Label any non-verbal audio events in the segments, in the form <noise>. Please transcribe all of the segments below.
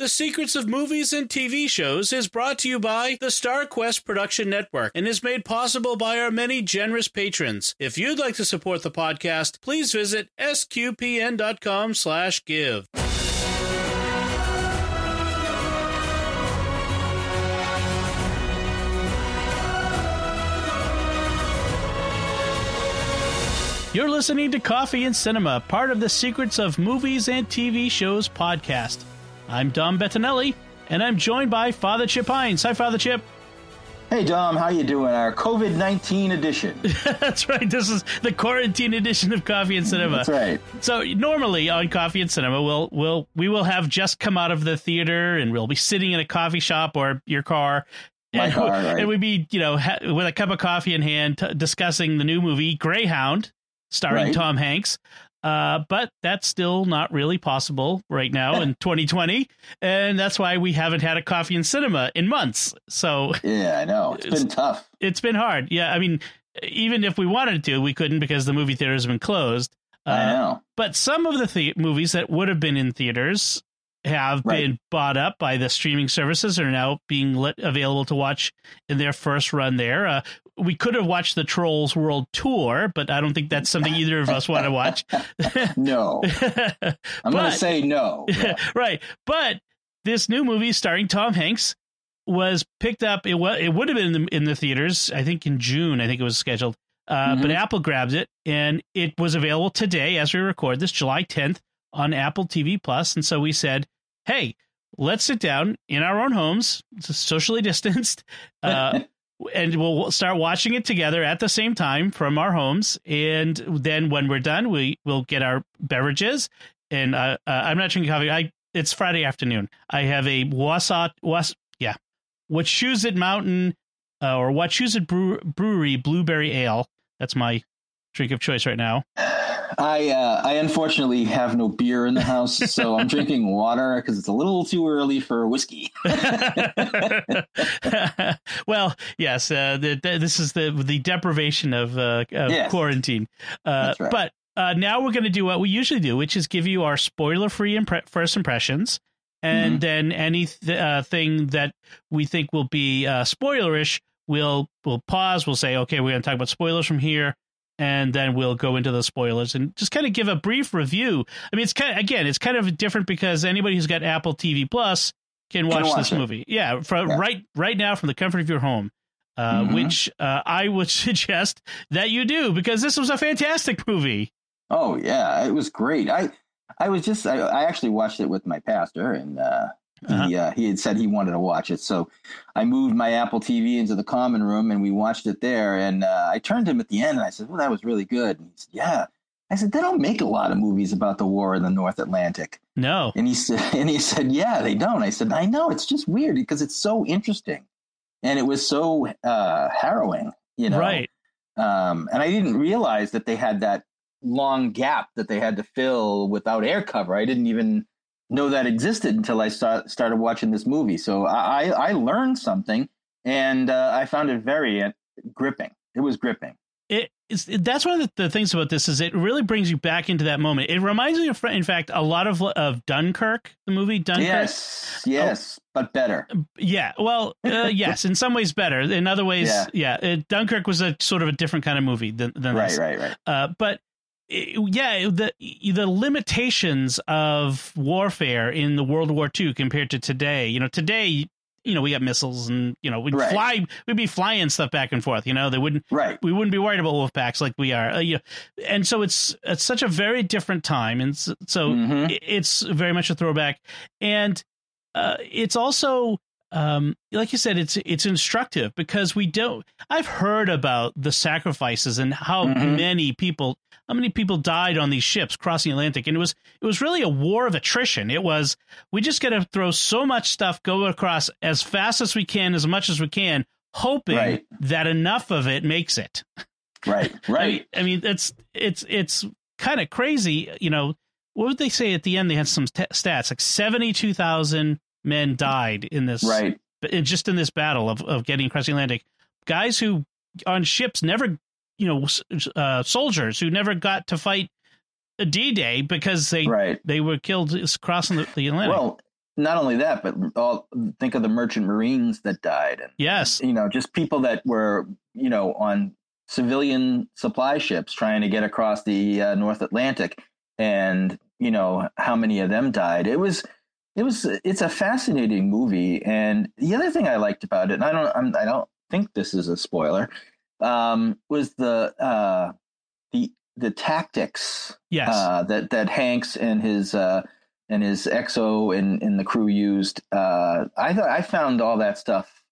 The Secrets of Movies and TV Shows is brought to you by the StarQuest Production Network and is made possible by our many generous patrons. If you'd like to support the podcast, please visit sqpn.com slash give. You're listening to Coffee and Cinema, part of the Secrets of Movies and TV Shows podcast. I'm Dom Bettinelli, and I'm joined by Father Chip Hines. Hi, Father Chip. Hey Dom, how you doing? Our COVID nineteen edition. <laughs> That's right. This is the quarantine edition of Coffee and Cinema. That's right. So normally on Coffee and Cinema, we'll we'll we will have just come out of the theater, and we'll be sitting in a coffee shop or your car. My and, car, right. and we'd be, you know, ha- with a cup of coffee in hand, t- discussing the new movie Greyhound, starring Right. Tom Hanks. Uh, but that's still not really possible right now in <laughs> 2020, and that's why we haven't had a coffee and cinema in months. So Yeah, I know. It's been tough. it's been hard. Yeah, I mean, even if we wanted to, we couldn't because the movie theaters have been closed. Uh, I know. But some of the, the- movies that would have been in theaters have Right. been bought up by the streaming services and are now being let, available to watch in their first run there. Uh, we could have watched the Trolls World Tour, but I don't think that's something either of us want to watch. <laughs> No. <laughs> I'm going to say no. Yeah. <laughs> right. But this new movie starring Tom Hanks was picked up. It was it would have been in the, in the theaters. I think in June. I think it was scheduled. Uh, But Mhm. Apple grabbed it, and it was available today as we record this, July 10th, on Apple TV Plus. And so we said, "Hey, let's sit down in our own homes, socially <laughs> distanced." Uh, <laughs> and we'll start watching it together at the same time from our homes. And then when we're done, we will get our beverages. And uh, uh, I'm not drinking coffee. I it's Friday afternoon. I have a Wasat Was, yeah, Wachusett Mountain uh, or Wachusett Brew, Brewery Blueberry Ale. That's my drink of choice right now. I uh, I unfortunately have no beer in the house, so I'm <laughs> drinking water because it's a little too early for whiskey. <laughs> well, yes, uh, the, the, this is the the deprivation of, uh, of Yes. quarantine. Uh, right. But uh, now we're going to do what we usually do, which is give you our spoiler-free impre- first impressions, and Mhm. then any th- uh, thing that we think will be uh, spoilerish, we'll we'll pause. We'll say, okay, we're going to talk about spoilers from here. And then we'll go into the spoilers and just kind of give a brief review. I mean, it's kind of, again, it's kind of different because anybody who's got Apple TV Plus can watch, watch this it. movie. Yeah, from Yeah. right right now from the comfort of your home. Uh, Mhm. Which uh, I would <laughs> suggest that you do because this was a fantastic movie. Oh yeah, it was great. I I was just I, I actually watched it with my pastor, and uh, Uh-huh. he uh, he had said he wanted to watch it, so I moved my Apple TV into the common room, and we watched it there. And uh, I turned to him at the end, and I said, "Well, that was really good." And he said, "Yeah." I said, "They don't make a lot of movies about the war in the North Atlantic." No, And he said, <laughs> and he said, "Yeah, they don't." I said, "I know. It's just weird because it's so interesting, and it was so uh, harrowing, you know." right? Um, and I didn't realize that they had that long gap that they had to fill without air cover. I didn't even know that existed until I start, started watching this movie. So I, I learned something, and uh, I found it very uh, gripping. It was gripping. It is that's one of the, the things about this is it really brings you back into that moment. It reminds me of, in fact, a lot of of Dunkirk, the movie Dunkirk. Yes, yes, but better. Yeah, well, uh, <laughs> yes, in some ways better. In other ways, yeah, Yeah. it, Dunkirk was a sort of a different kind of movie than, than Right, this. right, right. Uh, but it- yeah, the the limitations of warfare in the World War II compared to today. You know, today, you know, we got missiles, and you know, we'd Right. fly, we'd be flying stuff back and forth. You know, they wouldn't Right. we wouldn't be worried about wolf packs like we are. Uh, you know, and so it's it's such a very different time, and s- so Mhm. it's very much a throwback, and uh, it's also um, like you said, it's it's instructive because we don't. I've heard about the sacrifices and how Mhm. many people, how many people died on these ships crossing the Atlantic, and it was it was really a war of attrition. It was we just got to throw so much stuff, go across as fast as we can, as much as we can, hoping Right. that enough of it makes it. Right, <laughs> I mean, right. I mean, it's it's it's kind of crazy. You know, what would they say at the end? They had some t- stats like seventy two thousand men died in this, Right. just in this battle of of getting across the Atlantic. Guys who on ships never, you know, uh, soldiers who never got to fight a D Day because they Right. they were killed crossing the, the Atlantic. Well, not only that, but all think of the merchant marines that died, and yes, you know, just people that were you know on civilian supply ships trying to get across the uh, North Atlantic, and you know how many of them died. It was it was it's a fascinating movie, and the other thing I liked about it, and I don't I'm, I do not think this is a spoiler, um, was the uh, the the tactics yes. uh, that that Hanks and his uh, and his XO and, and the crew used. Uh, I thought I found all that stuff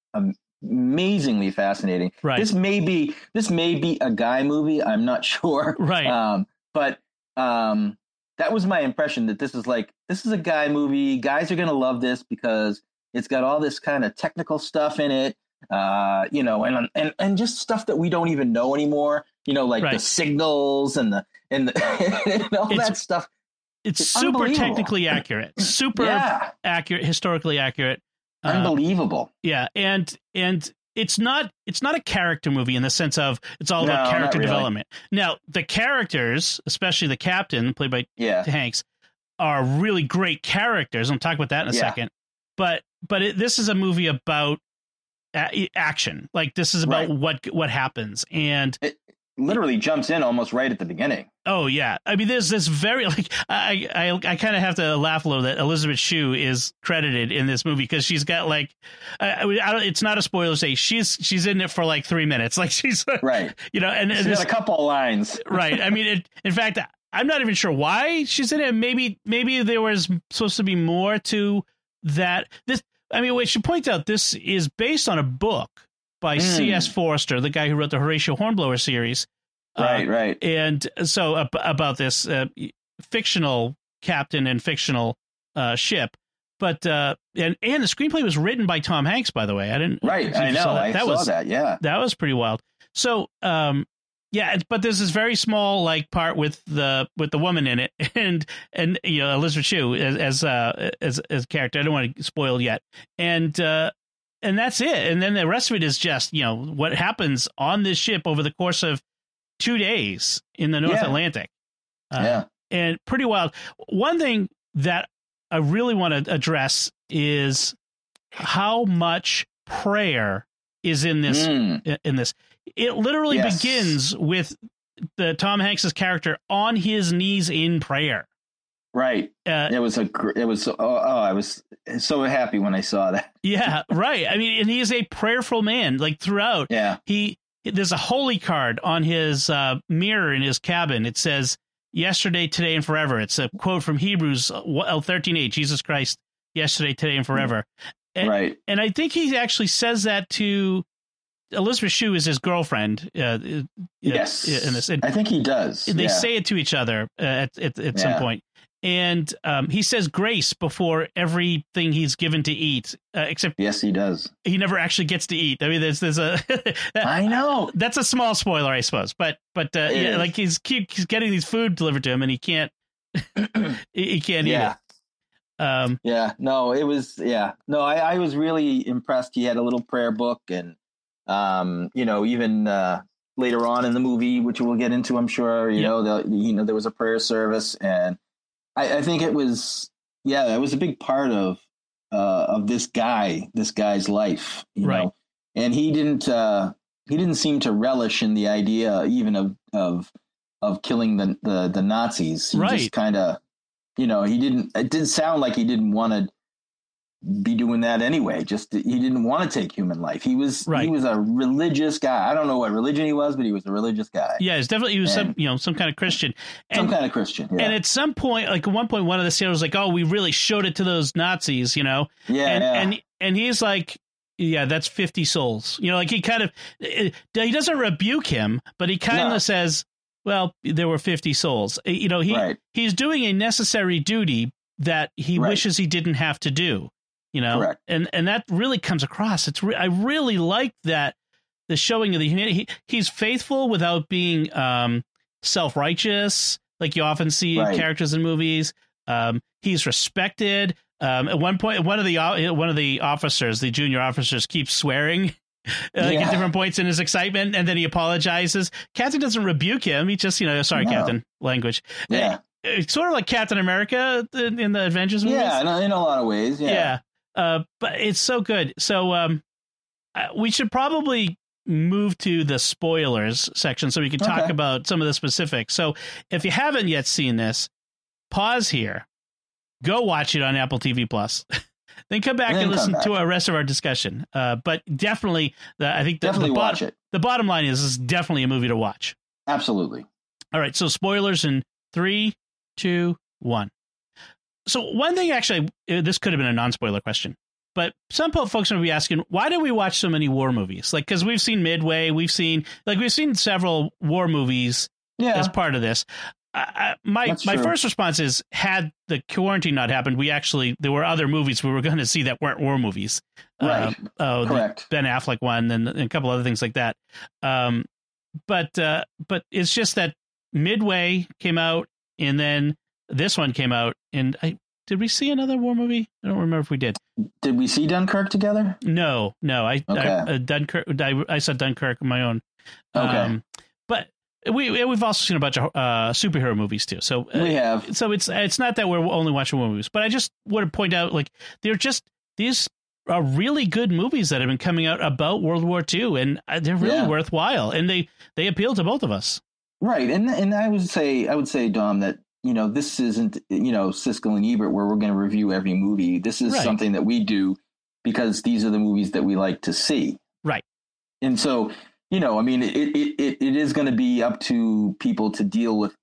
amazingly fascinating. Right. This may be this may be a guy movie. I'm not <laughs> sure. Right. Um, but um, that was my impression that this is like this is a guy movie. Guys are gonna love this because it's got all this kind of technical stuff in it. Uh, you know, and and and just stuff that we don't even know anymore. You know, like Right. the signals and the and, the, <laughs> and all It's- that stuff. it's it's super technically accurate, <clears throat> super Yeah, accurate, historically accurate. Uh, unbelievable. yeah, and and it's not it's not a character movie in the sense of it's all No, about character really. development. Now, the characters, especially the captain played by Yeah, Hanks, are really great characters. I'll talk about that in a Yeah. second. But but it, this is a movie about a- action. Like this is about Right. what what happens and literally jumps in almost right at the beginning. Oh yeah, I mean, there's this very <laughs> like I I I kind of have to laugh a little that Elizabeth Shue is credited in this movie because she's got like I, I, it's not a spoiler to say she's she's in it for like three minutes <laughs> like she's Right. <laughs> you know and, and got a couple of lines. right I mean it, in fact I'm not even sure why she's in it maybe maybe there was supposed to be more to that this I mean wait she point out this is based on a book by Mm. C.S. Forrester the guy who wrote the Horatio Hornblower series Uh, Right, right. and so ab- about this uh, fictional captain and fictional uh, ship but uh and and the screenplay was written by tom hanks by the way i didn't Right. I know. saw that. I that saw was that. Yeah. that was pretty wild so um yeah but there's this very small like part with the with the woman in it <laughs> and and you know elizabeth shue as as uh as as a character i don't want to spoil yet and uh and that's it and then the rest of it is just you know what happens on this ship over the course of two days in the north Yeah. atlantic uh, yeah. and pretty wild. One thing that I really want to address is how much prayer is in this Mm, in this. It literally Yes. begins with the Tom Hanks's character on his knees in prayer. Right. Uh, It was a. It was. Oh, oh, I was so happy when I saw that. <laughs> yeah, right. I mean, and he is a prayerful man. Like throughout, Yeah. he there's a holy card on his uh, mirror in his cabin. It says yesterday, today, and forever. It's a quote from Hebrews uh, thirteen eight. Jesus Christ, yesterday, today, and forever. And- right. And I think he actually says that to Elizabeth Shue is his girlfriend. Uh, uh, Yes. in this, and I think he does. they yeah. say it to each other uh, at at, at some point. And um, he says grace before everything he's given to eat, uh, except Yes, he does. he never actually gets to eat. I mean, there's there's a <laughs> I know. that's a small spoiler, I suppose. But but uh, yeah, is. like he's keep he's getting these food delivered to him, and he can't <clears throat> he, he can't Yeah. eat it. Um, Yeah, no, it was yeah. No, I, I was really impressed. He had a little prayer book and um, you know, even uh later on in the movie, which we'll get into, I'm sure, you Yeah. know, the you know, there was a prayer service and I, I think it was yeah, it was a big part of uh of this guy, this guy's life, you Right. know. And he didn't uh he didn't seem to relish in the idea even of of of killing the the, the Nazis. He Right. just kind of you know, he didn't it didn't sound like he didn't want to be doing that anyway. Just he didn't want to take human life. He was Right. he was a religious guy. I don't know what religion he was, but he was a religious guy. yeah, it's definitely he was some you know some kind of Christian. Some And kind of Christian. Yeah. and at some point, like at one point, one of the sailors was like, "Oh, we really showed it to those Nazis," you know. yeah, and yeah. and and he's like yeah that's 50 souls you know like he kind of eh, he doesn't rebuke him but he kind No. of says well there were 50 souls Eh, you know he right. he's doing a necessary duty that he Right. wishes he didn't have to do you know Correct. and and that really comes across it's re- i really like that the showing of the humanity he, he's faithful without being um self-righteous like you often see Right. characters in movies um he's respected um, at one point, one of the o- one of the officers, the junior officers, keeps swearing <laughs> uh, like Yeah. at different points in his excitement, and then he apologizes. Captain doesn't rebuke him; he just, you know, sorry, No. Captain, language. Yeah. it's sort of like Captain America in, the Avengers movies. Yeah, in a, in a lot of ways. Yeah. yeah. Uh, but it's so good. So um, uh, we should probably move to the spoilers section so we can talk Okay. about some of the specifics. So if you haven't yet seen this, pause here, go watch it on Apple TV Plus. <laughs> then come back And and, listen to back. our rest of our discussion. Uh, but definitely, the, I think the, Definitely the, watch it. the bottom line is this is definitely a movie to watch. Absolutely. All right, so spoilers in three, two, one. So one thing, actually, uh, this could have been a non-spoiler question, but some folks will be asking, why do we watch so many war movies? Like, because we've seen Midway, we've seen like we've seen several war movies Yeah. as part of this. I, I, my That's my true. first response is, had the quarantine not happened, we actually there were other movies we were going to see that weren't war movies. Right. Uh, oh, Correct. Ben Affleck one and, and a couple other things like that. Um, but uh, but it's just that Midway came out and then this one came out and I did we see another war movie? I don't remember if we did. Did we see Dunkirk together? No, no. I, I Okay. uh, Dunkirk. I, I saw Dunkirk on my own. Okay. Um, but we we- we've also seen a bunch of uh, superhero movies too. So uh, we have. so it's it's not that we're only watching war movies, but I just want to point out like they're just these are really good movies that have been coming out about World War II, and uh, they're really Yeah. worthwhile, and they they appeal to both of us. Right. And and I would say I would say, Dom, that you know, this isn't, you know, Siskel and Ebert where we're gonna review every movie. This is Right. something that we do because these are the movies that we like to see. Right. And so, you know, I mean it it, it, it is gonna be up to people to deal with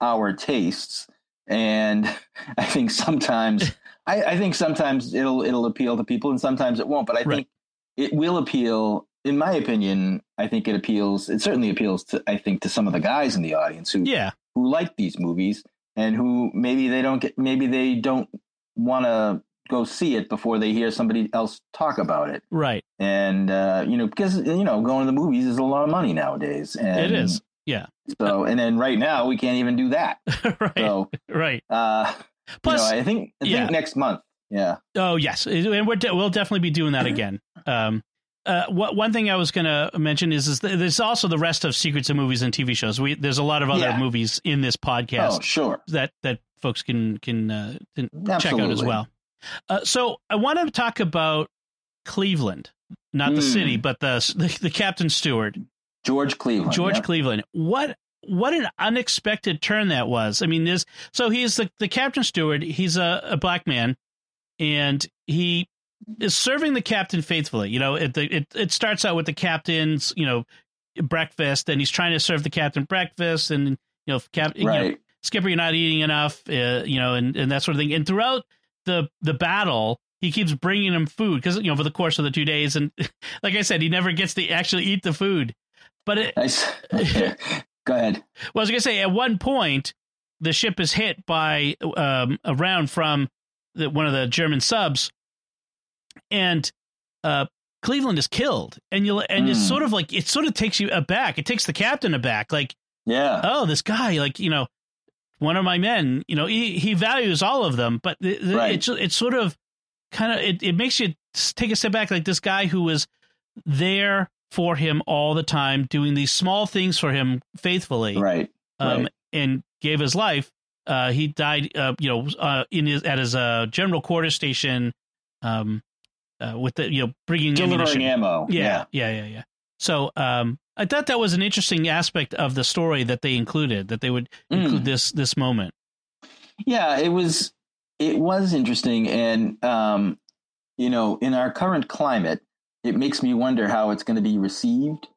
our tastes. And <laughs> I think sometimes <laughs> I, I think sometimes it'll it'll appeal to people and sometimes it won't. But I Right. think it will appeal in my opinion, I think it appeals. It certainly appeals to, I think, to some of the guys in the audience who Yeah, who like these movies and who maybe they don't get, maybe they don't want to go see it before they hear somebody else talk about it. right. And uh, you know, because you know, going to the movies is a lot of money nowadays. And It is. Yeah. So, and then right now we can't even do that. <laughs> right. So, right. uh, Plus, you know, I think I yeah. think next month. Yeah. Oh yes, and we're de- we'll definitely be doing that again. Um, uh, what one thing I was going to mention is is th- there's also the rest of secrets of movies and TV shows. We there's a lot of other Yeah. movies in this podcast Oh, sure. that that folks can can, uh, can check out as well. Uh, so I want to talk about Cleveland, not the Mm. city, but the, the the Captain steward, George Cleveland. George yeah. Cleveland. What what an unexpected turn that was. I mean, this so he's the the Captain steward. He's a, a black man, and he is serving the captain faithfully. You know, it, it it starts out with the captain's you know breakfast, and he's trying to serve the captain breakfast, and you know, cap, you know, Skipper, you're not eating enough, uh, you know, and, and that sort of thing. And throughout the the battle, he keeps bringing him food because you know for the course of the two days, and <laughs> like I said, he never gets to actually eat the food. But it, Nice. <laughs> Go ahead. well, I was gonna say at one point the ship is hit by um, a round from the, one of the German subs, and uh, Cleveland is killed, and you and it's Hmm. sort of like it sort of takes you aback. It takes the captain aback, like Yeah. oh, this guy, like you know, one of my men, you know, he he values all of them, but the, the, Right. it's it's sort of kind of it, it makes you take a step back, like this guy who was there for him all the time, doing these small things for him faithfully, Right. um, right. and gave his life. Uh, he died, uh, you know, uh, in his at his uh, general quarters station, um, uh, with the you know bringing Delivering ammunition. ammo. Yeah, yeah, yeah, yeah. So, um, I thought that was an interesting aspect of the story that they included. That they would Mm. include this this moment. Yeah, it was it was interesting and um you know, in our current climate, it makes me wonder how it's going to be received,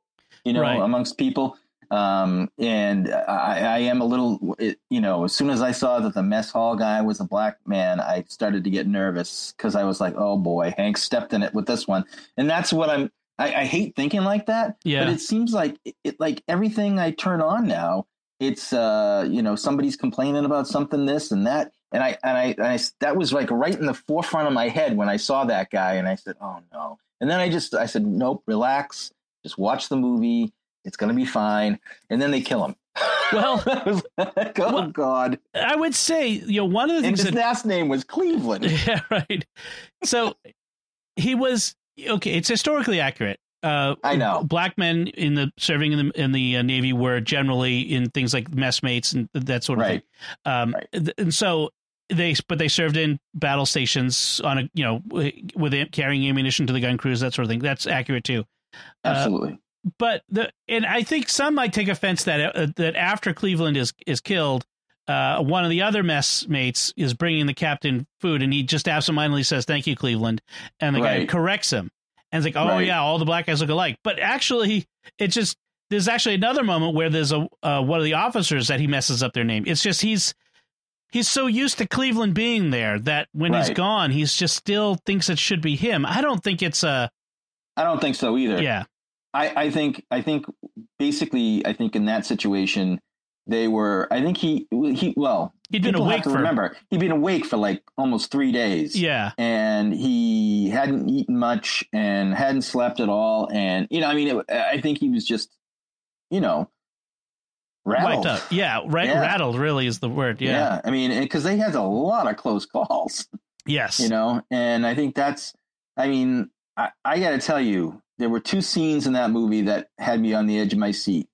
you know, Right. amongst people. Um and I, I am a little it, you know, as soon as I saw that the mess hall guy was a black man, I started to get nervous cuz I was like, "Oh boy, Hank stepped in it with this one." And that's what I'm I, I hate thinking like that, Yeah. but it seems like it, it like everything I turn on now, it's uh you know somebody's complaining about something this and that, and I and I, and I that was like right in the forefront of my head when I saw that guy, and I said, oh no, and then I just I said, nope, relax, just watch the movie, it's gonna be fine, and then they kill him. Well- <laughs> oh Well, god, I would say, you know, one of the and things his that last name was Cleveland. <laughs> yeah, right. So he was okay. It's historically accurate. uh, I know. black men in the serving in the in the uh, navy were generally in things like messmates and that sort of Right. thing. Um, Right. th- and so they but they served in battle stations on a you know with carrying ammunition to the gun crews that sort of thing. That's accurate too. Uh, Absolutely. But the and I think some might take offense that uh, that after Cleveland is is killed, uh, one of the other messmates is bringing the captain food, and he just absentmindedly says, "Thank you, Cleveland," and the guy corrects him, and it's like, "Oh Right. yeah, all the black guys look alike." But actually, it just there's actually another moment where there's a uh, one of the officers that he messes up their name. It's just he's. He's so used to Cleveland being there that when he's gone, he's just still thinks it should be him. I don't think it's a I don't think so either. yeah, I, I think I think basically I think in that situation they were I think he he well he'd been awake for remember he'd been awake for like almost three days yeah, and he hadn't eaten much and hadn't slept at all and you know I mean it, I think he was just you know rattled wiped up. Yeah, ra- Yeah. rattled really is the word. Yeah. I mean because they had a lot of close calls Yes. you know and i think that's i mean i, I gotta tell you there were two scenes in that movie that had me on the edge of my seat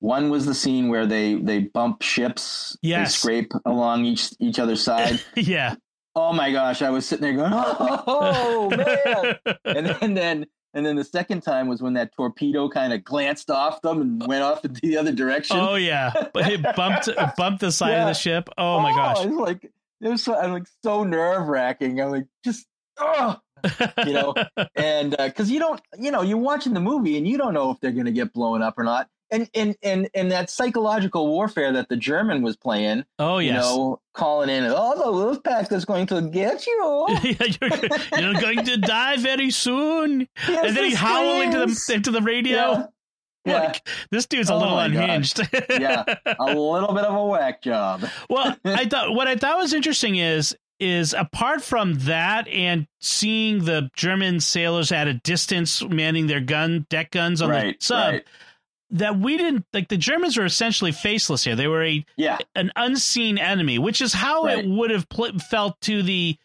one was the scene where they they bump ships Yes. they scrape along each each other's side <laughs> yeah. oh my gosh i was sitting there going oh <laughs> man and then, and then and then the second time was when that torpedo kind of glanced off them and went off in the other direction oh yeah. But it bumped bumped the side of the ship. Oh my oh, gosh, it was like it was so, I'm like so nerve wracking i'm like just oh <laughs> you know, and uh, because you don't, you know, you're watching the movie and you don't know if they're going to get blown up or not, and and and and that psychological warfare that the German was playing, oh you know, calling in, oh, the Wolfpack is going to get you, <laughs> you're, you're going to die very soon. Here's and then the he howl into the into the radio. yeah, <laughs> yeah, Like, this dude's a Oh little unhinged. yeah, a little bit of a whack job. well, I thought what I thought was interesting is is apart from that and seeing the German sailors at a distance manning their gun deck guns on right, the sub, right. that we didn't like the Germans were essentially faceless here. They were a Yeah, an unseen enemy, which is how Right. it would have pl- felt to the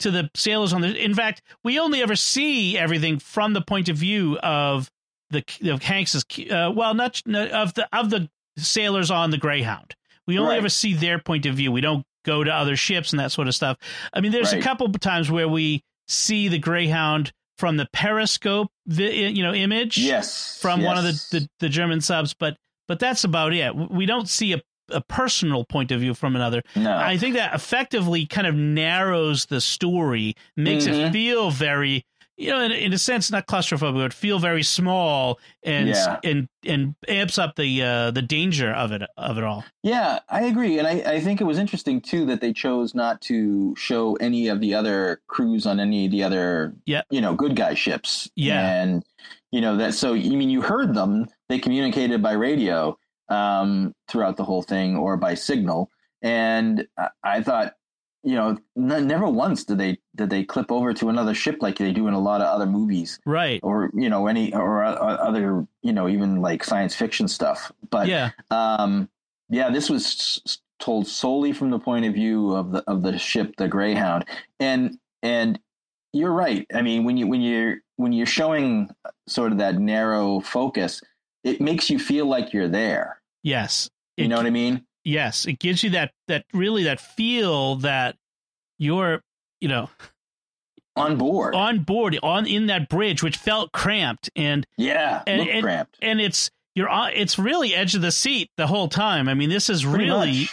to the sailors on the. In fact, we only ever see everything from the point of view of the of Hanks's. Uh, well, not no, of the of the sailors on the Greyhound. We only Right. ever see their point of view. We don't go to other ships and that sort of stuff. I mean, there's a couple of times where we see the Greyhound from the periscope, vi- you know, image yes, from one of the, the, the German subs, but but that's about it. We don't see a, a personal point of view from another. no, I think that effectively kind of narrows the story, makes it Mhm. feel very, you know, in, in a sense, not claustrophobic, but feel very small and Yeah. and and amps up the uh, the danger of it of it all. Yeah, I agree, and I, I think it was interesting too that they chose not to show any of the other crews on any of the other, Yeah. you know, good guy ships. Yeah. and you know that. So you mean you heard them? They communicated by radio um, throughout the whole thing, or by signal, and I, I thought, you know, n- never once did they did they clip over to another ship like they do in a lot of other movies, Right. or you know, any or uh, other, you know, even like science fiction stuff. But yeah. um, yeah, this was s- told solely from the point of view of the of the ship, the Greyhound, and and you're right. I mean, when you when you're when you're showing sort of that narrow focus, it makes you feel like you're there. Yes. You know what I mean? Yes. It gives you that that really that feel that you're you know On board. on board on in that bridge, which felt cramped and yeah, and- and- cramped. and it's you're on it's really edge of the seat the whole time. I mean, this is Pretty really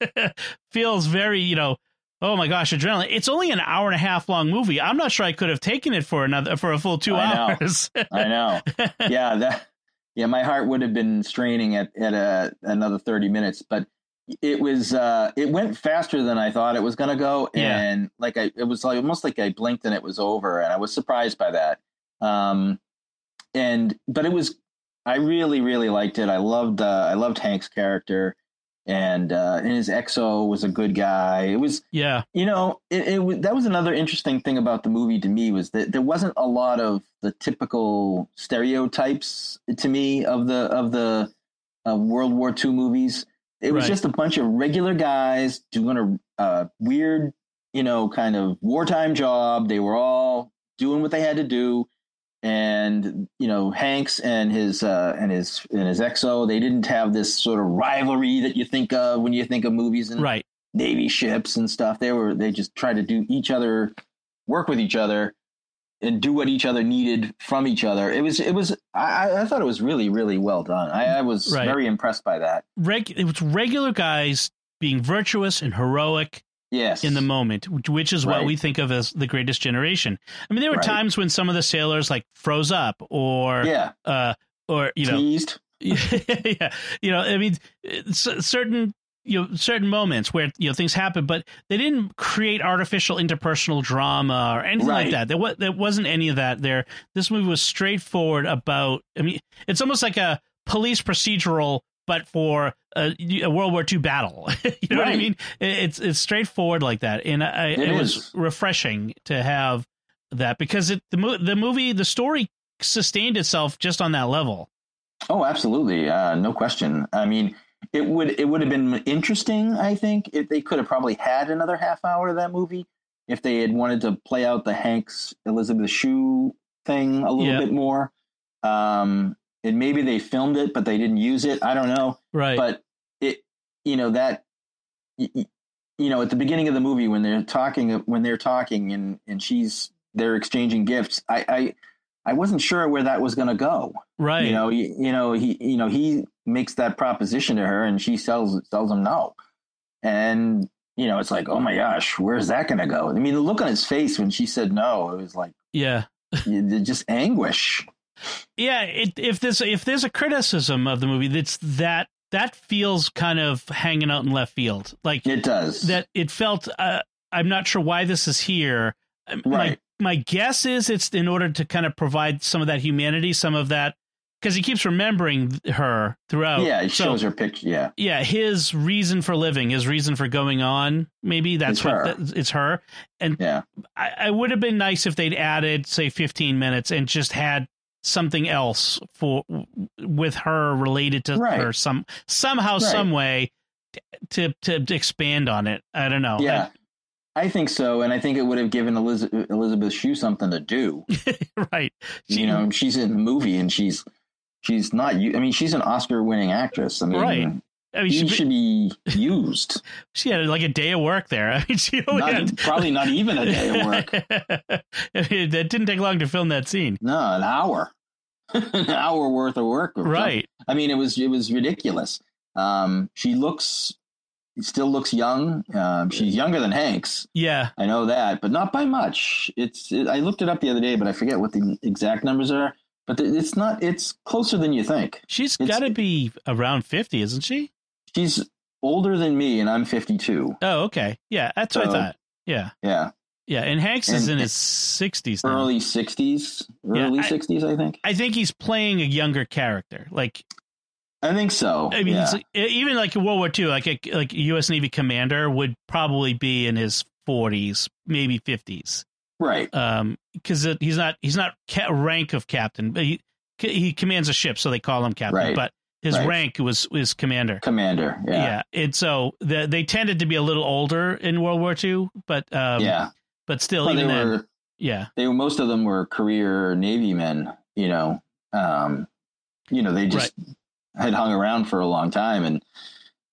<laughs> feels very you know. Oh my gosh, adrenaline! It's only an hour and a half long movie. I'm not sure I could have taken it for another for a full two I know. hours. I know. <laughs> yeah, that yeah, my heart would have been straining at at a, another thirty minutes, but it was uh it went faster than I thought it was going to go, Yeah. and like I it was like, almost like I blinked and it was over, and I was surprised by that. Um, and but it was I really really liked it. I loved uh, I loved Hanks' character, and uh, and his XO was a good guy. It was yeah, you know, it, it was that was another interesting thing about the movie to me was that there wasn't a lot of the typical stereotypes to me of the of the of World War II movies. It was Right. just a bunch of regular guys doing a uh, weird, you know, kind of wartime job. They were all doing what they had to do, and you know Hanks and his uh, and his and his XO they didn't have this sort of rivalry that you think of when you think of movies and right Navy ships and stuff. They were they just tried to do each other work with each other and do what each other needed from each other. It was it was I, I thought it was really really well done. I, I was Right. very impressed by that. Reg- it was regular guys being virtuous and heroic Yes, in the moment, which, is what we think of as the greatest generation. I mean, there were Right. times when some of the sailors like froze up or, yeah uh, or you know, teased. <laughs> yeah, you know, I mean, it's certain you know certain moments where you know things happen, but they didn't create artificial interpersonal drama or anything like that. There was there wasn't any of that. There, this movie was straightforward about. I mean, it's almost like a police procedural, but for a, a World War II battle. <laughs> you know what I mean? It's it's straightforward like that, and I, it, It was refreshing to have that because it the the movie the story sustained itself just on that level. Oh, absolutely, uh, no question. I mean, it would it would have been interesting. I think if they could have probably had another half hour of that movie if they had wanted to play out the Hanks Elizabeth Shue thing a little Yeah. bit more. Um, and maybe they filmed it, but they didn't use it. I don't know. Right. but it you know that y- y- you know at the beginning of the movie when they're talking when they're talking and and she's they're exchanging gifts i i i wasn't sure where that was going to go right. you know you, you know he you know he makes that proposition to her and she tells tells him no and you know it's like oh my gosh where's that going to go i mean the look on his face when she said no it was like yeah. <laughs> just anguish Yeah, it, if there's if there's a criticism of the movie, that's that that feels kind of hanging out in left field. Like it does that, it felt. Uh, I'm not sure why this is here. My Right. my guess is it's in order to kind of provide some of that humanity, some of that because he keeps remembering her throughout. yeah he So, shows her picture yeah yeah, his reason for living, his reason for going on, maybe that's It's what her. that- it's her. And yeah I, I would have been nice if they'd added, say, 15 minutes and just had something else for with her related to Right. her some somehow, Right. some way to, to to expand on it. I don't know. Yeah, I think so, and I think it would have given Elizabeth, Elizabeth Shue something to do. <laughs> right. She- you know, she's in the movie, and she's she's not. I mean, she's an Oscar-winning actress. I mean, Right. I mean, she should be used. <laughs> she had like a day of work there. <laughs> I mean, she Not, had, probably not even a day of <laughs> work. it didn't take long to film that scene. No, an hour, an hour worth of work. Right. something. I mean, it was it was ridiculous. Um, she looks still looks young. Um, she's younger than Hanks. Yeah. I know that, but not by much. It's it, I looked it up the other day, but I forget what the exact numbers are. But it's not. It's closer than you think. She's got to be around 50, isn't she? She's older than me, and I'm 52. Oh, okay. Yeah, that's what I thought. Yeah. Yeah, Yeah. And Hanks is in his 60s now. early 60s, Yeah, early I- 60s, I think. I think he's playing a younger character. Like, I think so. I mean, yeah. like, even like World War II, like a like a U.S. Navy commander would probably be in his 40s, maybe 50s. Right. Um, because he's not he's not ca- rank of captain, but he he commands a ship, so they call him captain. Right. But his Right. rank was was commander. Commander. Yeah. Yeah. and so the, they tended to be a little older in World War II, but um, yeah. but still, Well, they even then, were. yeah, They were. Most of them were career Navy men. You know. Um, you know, they just had hung around for a long time, and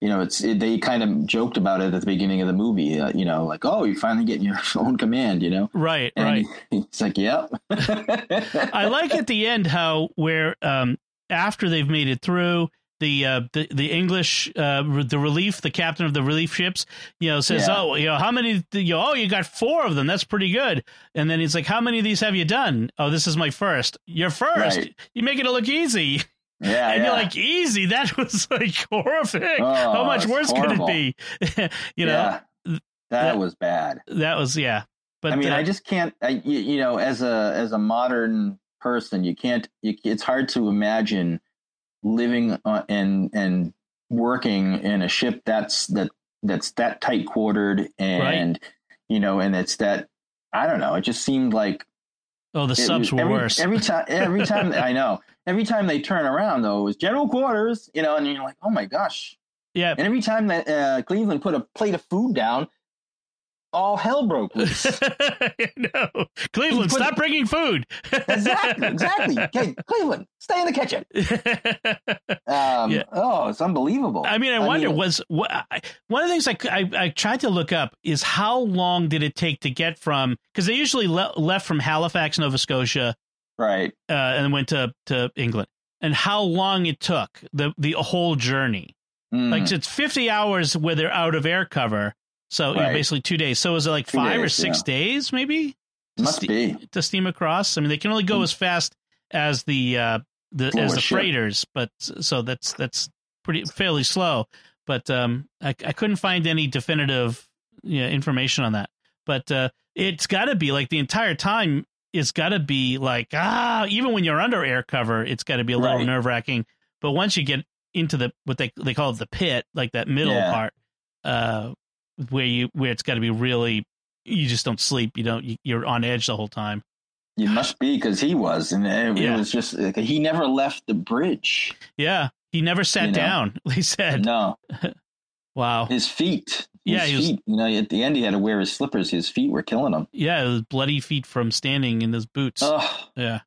you know, it's it, they kind of joked about it at the beginning of the movie. Uh, you know, like, oh, you're finally getting your <laughs> own command. You know. right, And right. <laughs> It's like, yep. <laughs> I like at the end how where um after they've made it through the uh the, the English uh the relief the captain of the relief ships you know says Yeah. oh you know how many you know, oh you got four of them that's pretty good and then he's like how many of these have you done oh this is my first you're first Right. you make it look easy Yeah, and yeah. you're like easy that <laughs> was like horrific Oh, how much worse horrible. could it be <laughs> you know Yeah. that, that- was bad. that was yeah but I mean, uh, I just can't. I, you, you know, as a as a modern person, you can't. You, it's hard to imagine living on, and and working in a ship that's that that's that tight quartered and you know, and it's that. I don't know. It just seemed like oh the it subs were every, worse Every time, every <laughs> time I know. Every time they turn around, though, it was general quarters. You know, and you're like, oh my gosh. yeah And every time that uh, Cleveland put a plate of food down, all hell broke loose. <laughs> no, Cleveland, stop bringing food. exactly, exactly. <laughs> Okay, Cleveland, stay in the kitchen. Um, Yeah. Oh, it's unbelievable. I mean, I wonder was wha- I- one of the things I, I I tried to look up is how long did it take to get from because they usually le- left from Halifax, Nova Scotia, right. uh, and went to to England, and how long it took the the whole journey. Mm. Like it's fifty hours where they're out of air cover, so you know, basically two days. So is it like Two five or days, six days, maybe? to must ste- be. to steam across. I mean, they can only go Mm. as fast as the uh, the as the ship. freighters, but so that's that's pretty fairly slow. But um, I I couldn't find any definitive you know, information on that. But uh, it's got to be like the entire time. It's got to be like ah, even when you're under air cover, it's got to be a little Right. nerve wracking. But once you get into the what they they call the pit, like that middle Yeah. part, uh, where you where it's got to be really you just don't sleep. You don't. you- You're on edge the whole time. You must be because he was, and it, Yeah. was just like, he never left the bridge. Yeah, he never sat You know? down. <laughs> They said, No, <laughs> "Wow, his feet. His Yeah, he was- feet. You know, at the end, he had to wear his slippers. His feet were killing him. yeah, was bloody feet from standing in those boots." Oh, Yeah.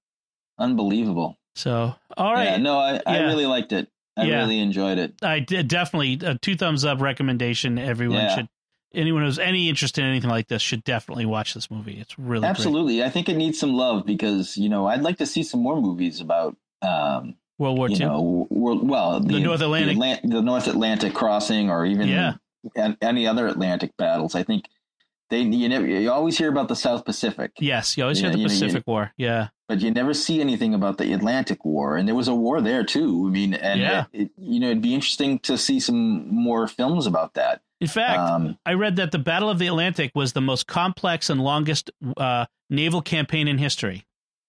unbelievable. So, all right, Yeah, no, I, I Yeah. really liked it. I Yeah. really enjoyed it. I did definitely a two thumbs up recommendation. Everyone Yeah. should. Anyone who's any interest in anything like this should definitely watch this movie. It's really great. Absolutely. I think it needs some love because, you know, I'd like to see some more movies about, um, World War you II. know, world, well, The North Atlantic. the, Atlant- the North Atlantic crossing, or even Yeah. any other Atlantic battles. I think they you never you always hear about the South Pacific, yes, you always Yeah, hear the you know, you- Pacific War. Yeah, but you never see anything about the Atlantic War, and there was a war there too. I mean, and Yeah. it, you know, it'd be interesting to see some more films about that. In fact, Um, I read that the Battle of the Atlantic was the most complex and longest uh, naval campaign in history.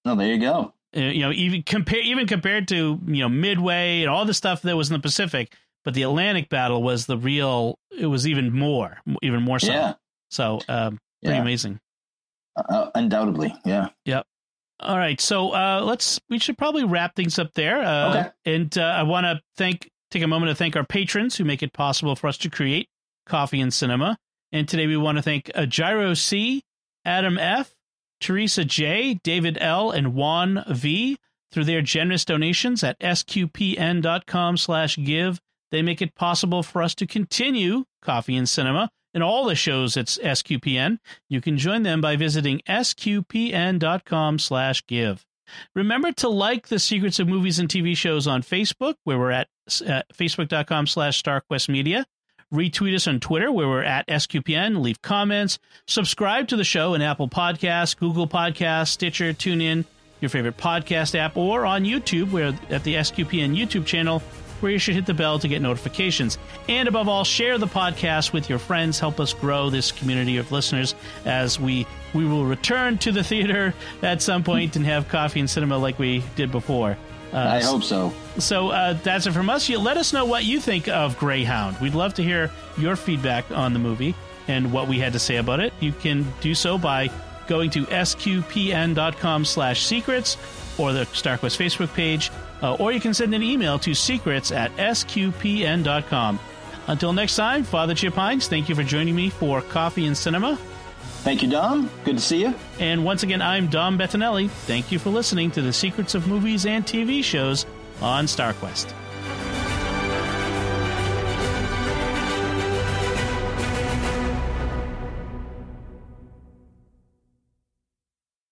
oh, there you go. uh, you know, even compare even compared to you know Midway and all the stuff that was in the Pacific, but the Atlantic battle was the real. It was even more, even more so. Yeah, So, um, pretty yeah, amazing. uh, undoubtedly. Yeah. Yeah. All right, so uh, let's we should probably wrap things up there. Uh, Okay. And uh, I want to thank take a moment to thank our patrons who make it possible for us to create Coffee and Cinema. And today we want to thank uh, Gyro C, Adam F, Teresa J, David L, and Juan V through their generous donations at sqpn.com slash give. They make it possible for us to continue Coffee and Cinema and all the shows at SQPN. You can join them by visiting sqpn.com slash give. Remember to like the Secrets of Movies and TV Shows on Facebook, where we're at uh, facebook.com slash StarQuest Media. Retweet us on Twitter, where we're at SQPN. Leave comments. Subscribe to the show in Apple Podcasts, Google Podcasts, Stitcher, TuneIn, your favorite podcast app, or on YouTube, where at the SQPN YouTube channel, where you should hit the bell to get notifications. And above all, share the podcast with your friends. Help us grow this community of listeners as we we will return to the theater at some point and have coffee and cinema like we did before. Uh, I hope so. so uh, that's it from us. You let us know what you think of Greyhound. We'd love to hear your feedback on the movie and what we had to say about it. You can do so by going to sqpn.com slash secrets or the StarQuest Facebook page, uh, or you can send an email to secrets at sqpn.com. Until next time, Father Chip Hines, thank you for joining me for Coffee and Cinema. Thank you, Dom. Good to see you. And once again, I'm Dom Bettinelli. Thank you for listening to the Secrets of Movies and TV Shows on StarQuest.